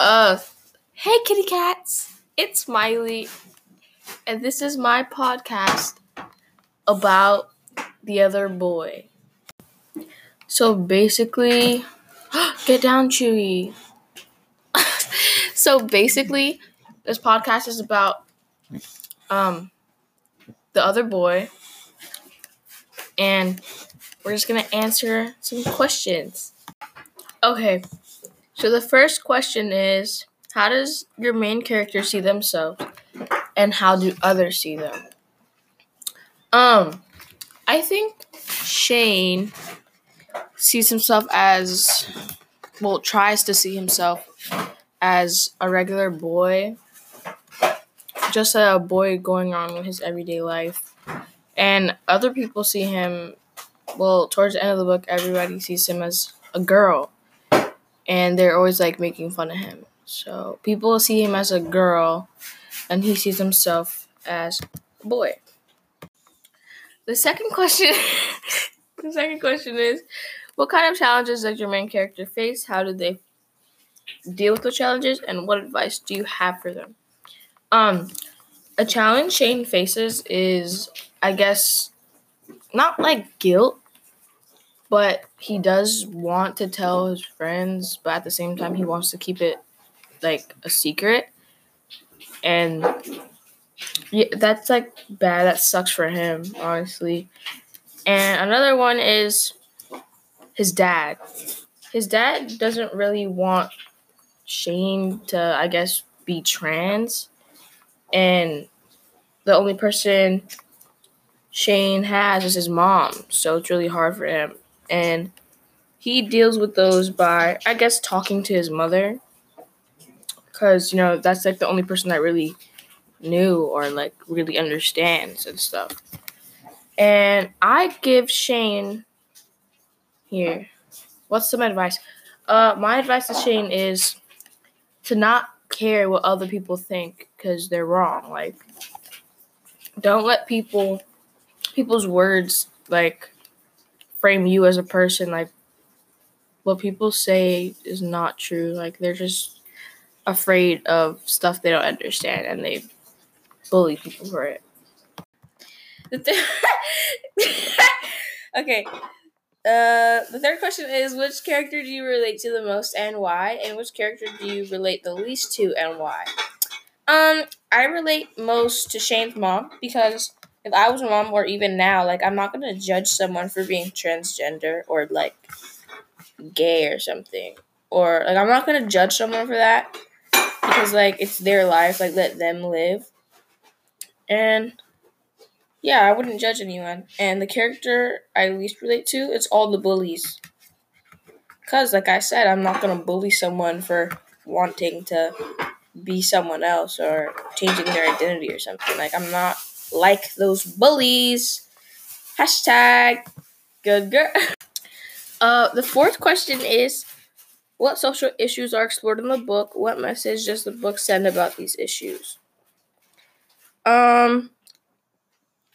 Uh, hey kitty cats, it's Miley, and this is my podcast about the other boy. So basically, get down, Chewy. so basically, this podcast is about um the other boy, and we're just gonna answer some questions. Okay, so the first question is How does your main character see themselves, and how do others see them? Um, I think Shane sees himself as, well, tries to see himself as a regular boy, just a boy going on with his everyday life. And other people see him, well, towards the end of the book, everybody sees him as a girl and they're always like making fun of him. So people see him as a girl, and he sees himself as a boy. The second question, the second question is, what kind of challenges does your main character face? How do they deal with the challenges, and what advice do you have for them? Um, a challenge Shane faces is, I guess, not like guilt, but he does want to tell his friends, but at the same time, he wants to keep it like a secret. And yeah, that's like bad. That sucks for him, honestly. And another one is his dad. His dad doesn't really want Shane to, I guess, be trans. And the only person Shane has is his mom. So it's really hard for him and he deals with those by I guess talking to his mother cuz you know that's like the only person that really knew or like really understands and stuff. And I give Shane here. What's some advice? Uh my advice to Shane is to not care what other people think cuz they're wrong. Like don't let people people's words like frame you as a person like what people say is not true. Like they're just afraid of stuff they don't understand and they bully people for it. Okay uh, the third question is which character do you relate to the most and why? And which character do you relate the least to and why? Um i relate most to shane's mom because if I was a mom or even now, like I'm not gonna judge someone for being transgender or like gay or something. Or like I'm not gonna judge someone for that because like it's their life, like let them live. And yeah, I wouldn't judge anyone. And the character I least relate to, it's all the bullies. Cause like I said, I'm not gonna bully someone for wanting to be someone else or changing their identity or something. Like I'm not like those bullies. Hashtag good girl. Uh, the fourth question is What social issues are explored in the book? What message does the book send about these issues? Um,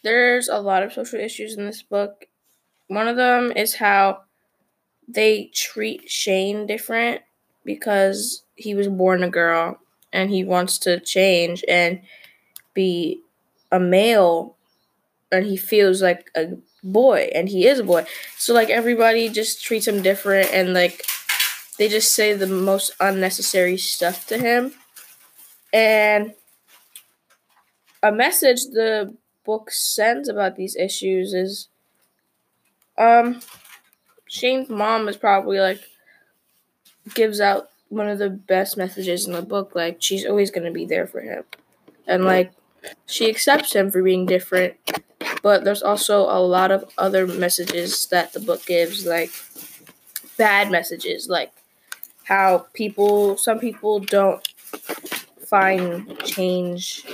there's a lot of social issues in this book. One of them is how they treat Shane different because he was born a girl and he wants to change and be a male and he feels like a boy and he is a boy. So like everybody just treats him different and like they just say the most unnecessary stuff to him. And a message the book sends about these issues is um Shane's mom is probably like gives out one of the best messages in the book like she's always going to be there for him. And like she accepts him for being different, but there's also a lot of other messages that the book gives, like bad messages, like how people, some people don't find change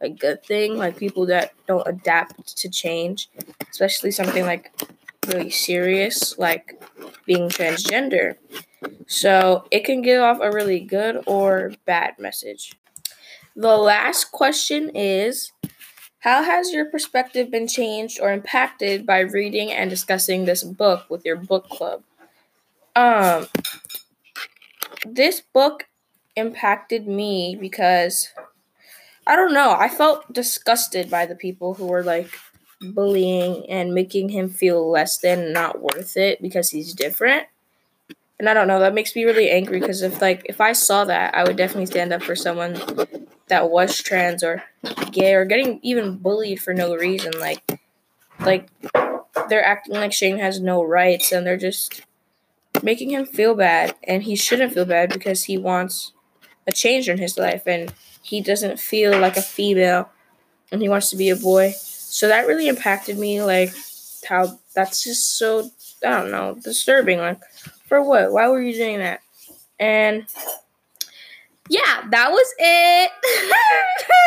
a good thing, like people that don't adapt to change, especially something like really serious, like being transgender. So it can give off a really good or bad message. The last question is How has your perspective been changed or impacted by reading and discussing this book with your book club? Um, this book impacted me because I don't know. I felt disgusted by the people who were like bullying and making him feel less than not worth it because he's different. And I don't know, that makes me really angry because if like if I saw that, I would definitely stand up for someone that was trans or gay or getting even bullied for no reason like like they're acting like Shane has no rights and they're just making him feel bad and he shouldn't feel bad because he wants a change in his life and he doesn't feel like a female and he wants to be a boy. So that really impacted me like how that's just so I don't know, disturbing. Like for what? Why were you doing that? And yeah, that was it.